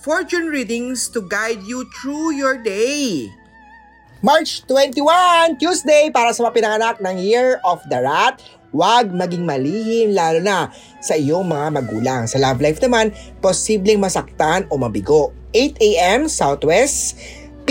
fortune readings to guide you through your day. March 21, Tuesday, para sa mga pinanganak ng Year of the Rat, huwag maging malihim lalo na sa iyong mga magulang. Sa love life naman, posibleng masaktan o mabigo. 8 a.m. Southwest,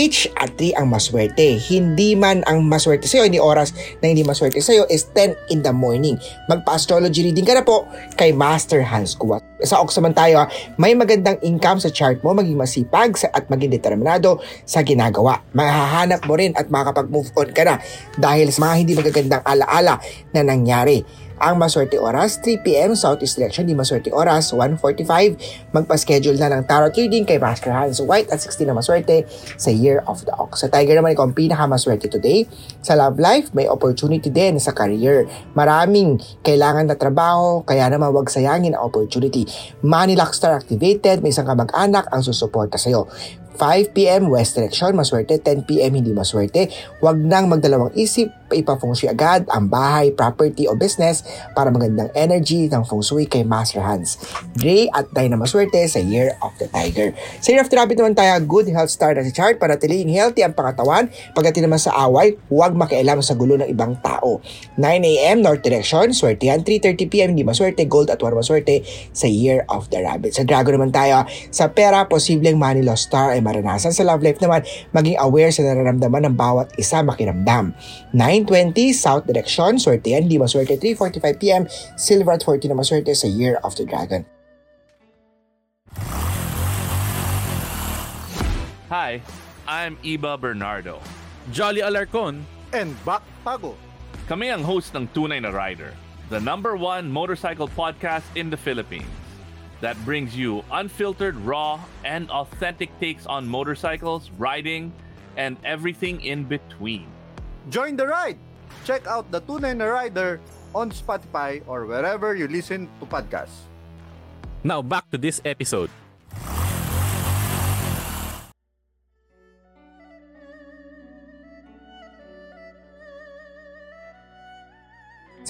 pitch at 3 ang maswerte. Hindi man ang maswerte sa'yo, hindi oras na hindi maswerte sa'yo is 10 in the morning. Magpa-astrology reading ka na po kay Master Hans Kuwa. Sa Ox naman tayo, may magandang income sa chart mo, maging masipag at maging determinado sa ginagawa. Mahahanap mo rin at makakapag-move on ka na dahil sa mga hindi magagandang alaala na nangyari. Ang maswerte oras, 3pm Southeast Direction, di maswerte oras, 1.45. Magpa-schedule na ng tarot reading kay Master Hans White at 16 na maswerte sa Year of the Ox. Sa Tiger naman, ikaw ang pinakamaswerte today. Sa love life, may opportunity din sa career. Maraming kailangan na trabaho, kaya naman wag sayangin ang opportunity. Money Lock Star activated, may isang kamag-anak ang susuporta sa'yo. 5pm West Direction, maswerte. 10pm hindi maswerte. Huwag nang magdalawang isip, ipafeng agad ang bahay, property o business para magandang energy ng feng shui kay Master Hans. Gray at Day na maswerte sa Year of the Tiger. Sa Year of the Rabbit naman tayo, good health star na si chart para tilihin healthy ang pangatawan. Pagdating naman sa away, huwag makialam sa gulo ng ibang tao. 9am North Direction, swerte yan. 3.30pm hindi maswerte, gold at war maswerte sa Year of the Rabbit. Sa Dragon naman tayo, sa pera, posibleng money lost star ay maranasan. Sa love life naman, maging aware sa nararamdaman ng bawat isa makiramdam. 9.20 South Direction, swerte yan, di maswerte 3.45pm, silver at 40 na maswerte sa Year of the Dragon. Hi, I'm Iba Bernardo. Jolly Alarcon, and Back Pago. Kami ang host ng Tunay na Rider, the number one motorcycle podcast in the Philippines that brings you unfiltered, raw, and authentic takes on motorcycles, riding, and everything in between. Join the ride! Check out the Tunay na Rider on Spotify or wherever you listen to podcasts. now back to this episode.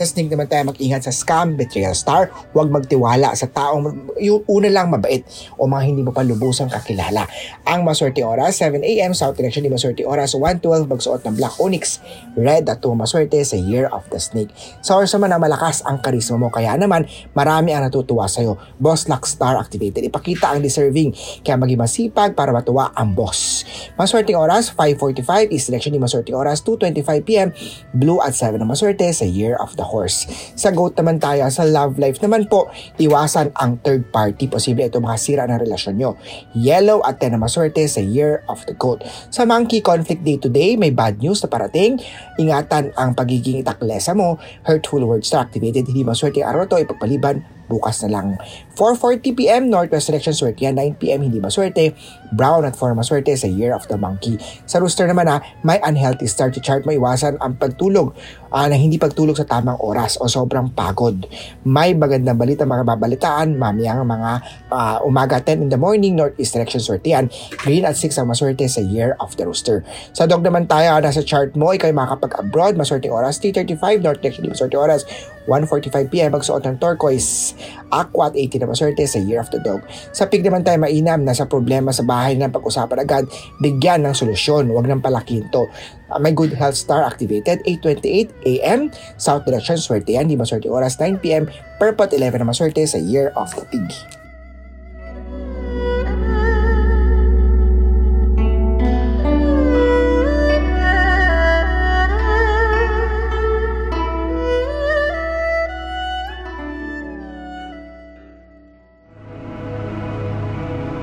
Sa snake naman tayo mag-ingat sa scam, betrayal star. Huwag magtiwala sa taong yung una lang mabait o mga hindi mo pa lubusang kakilala. Ang maswerte oras, 7 a.m. South Direction, di maswerte oras, 1.12 magsuot ng Black Onyx, Red at 2 maswerte sa Year of the Snake. Sa oras naman na malakas ang karisma mo, kaya naman marami ang natutuwa sa'yo. Boss Luck Star activated. Ipakita ang deserving, kaya maging masipag para matuwa ang boss. Maswerte oras, 5.45, East Direction, di maswerte oras, 2.25pm, Blue at 7 na maswerte sa Year of the Horse. Sa GOAT naman tayo, sa love life naman po, iwasan ang third party. Posible ito makasira ng relasyon nyo. Yellow at 10 na maswerte sa Year of the Goat. Sa Monkey Conflict Day Today, may bad news na parating. Ingatan ang pagiging itaklesa mo. Hurtful words na activated. Hindi maswerte araw to, ipagpaliban bukas na lang. 4.40pm, Northwest Direction swerte yan. 9pm, hindi maswerte. Brown at 4 maswerte sa Year of the Monkey. Sa Rooster naman na may unhealthy start to chart mo, iwasan ang pagtulog uh, na hindi pagtulog sa tamang oras o sobrang pagod. May magandang balita mga babalitaan, mamayang mga uh, umaga 10 in the morning, Northeast Direction swerte yan. Green at 6 ang maswerte sa Year of the Rooster. Sa Dog naman tayo, nasa chart mo, ikaw makakapag-abroad, maswerte oras, 3.35, North Direction, maswerte oras, 1.45pm, magsuot ng turquoise, aqua at 80 na maswerte sa Year of the Dog. Sa pig naman tayo mainam, nasa problema sa bahay na pag-usapan agad, bigyan ng solusyon, wag nang palakin to. Uh, may good health star activated, 8.28 a.m. South Direction, swerte yan, di maswerte oras, 9pm, purple 11 na maswerte sa Year of the Pig.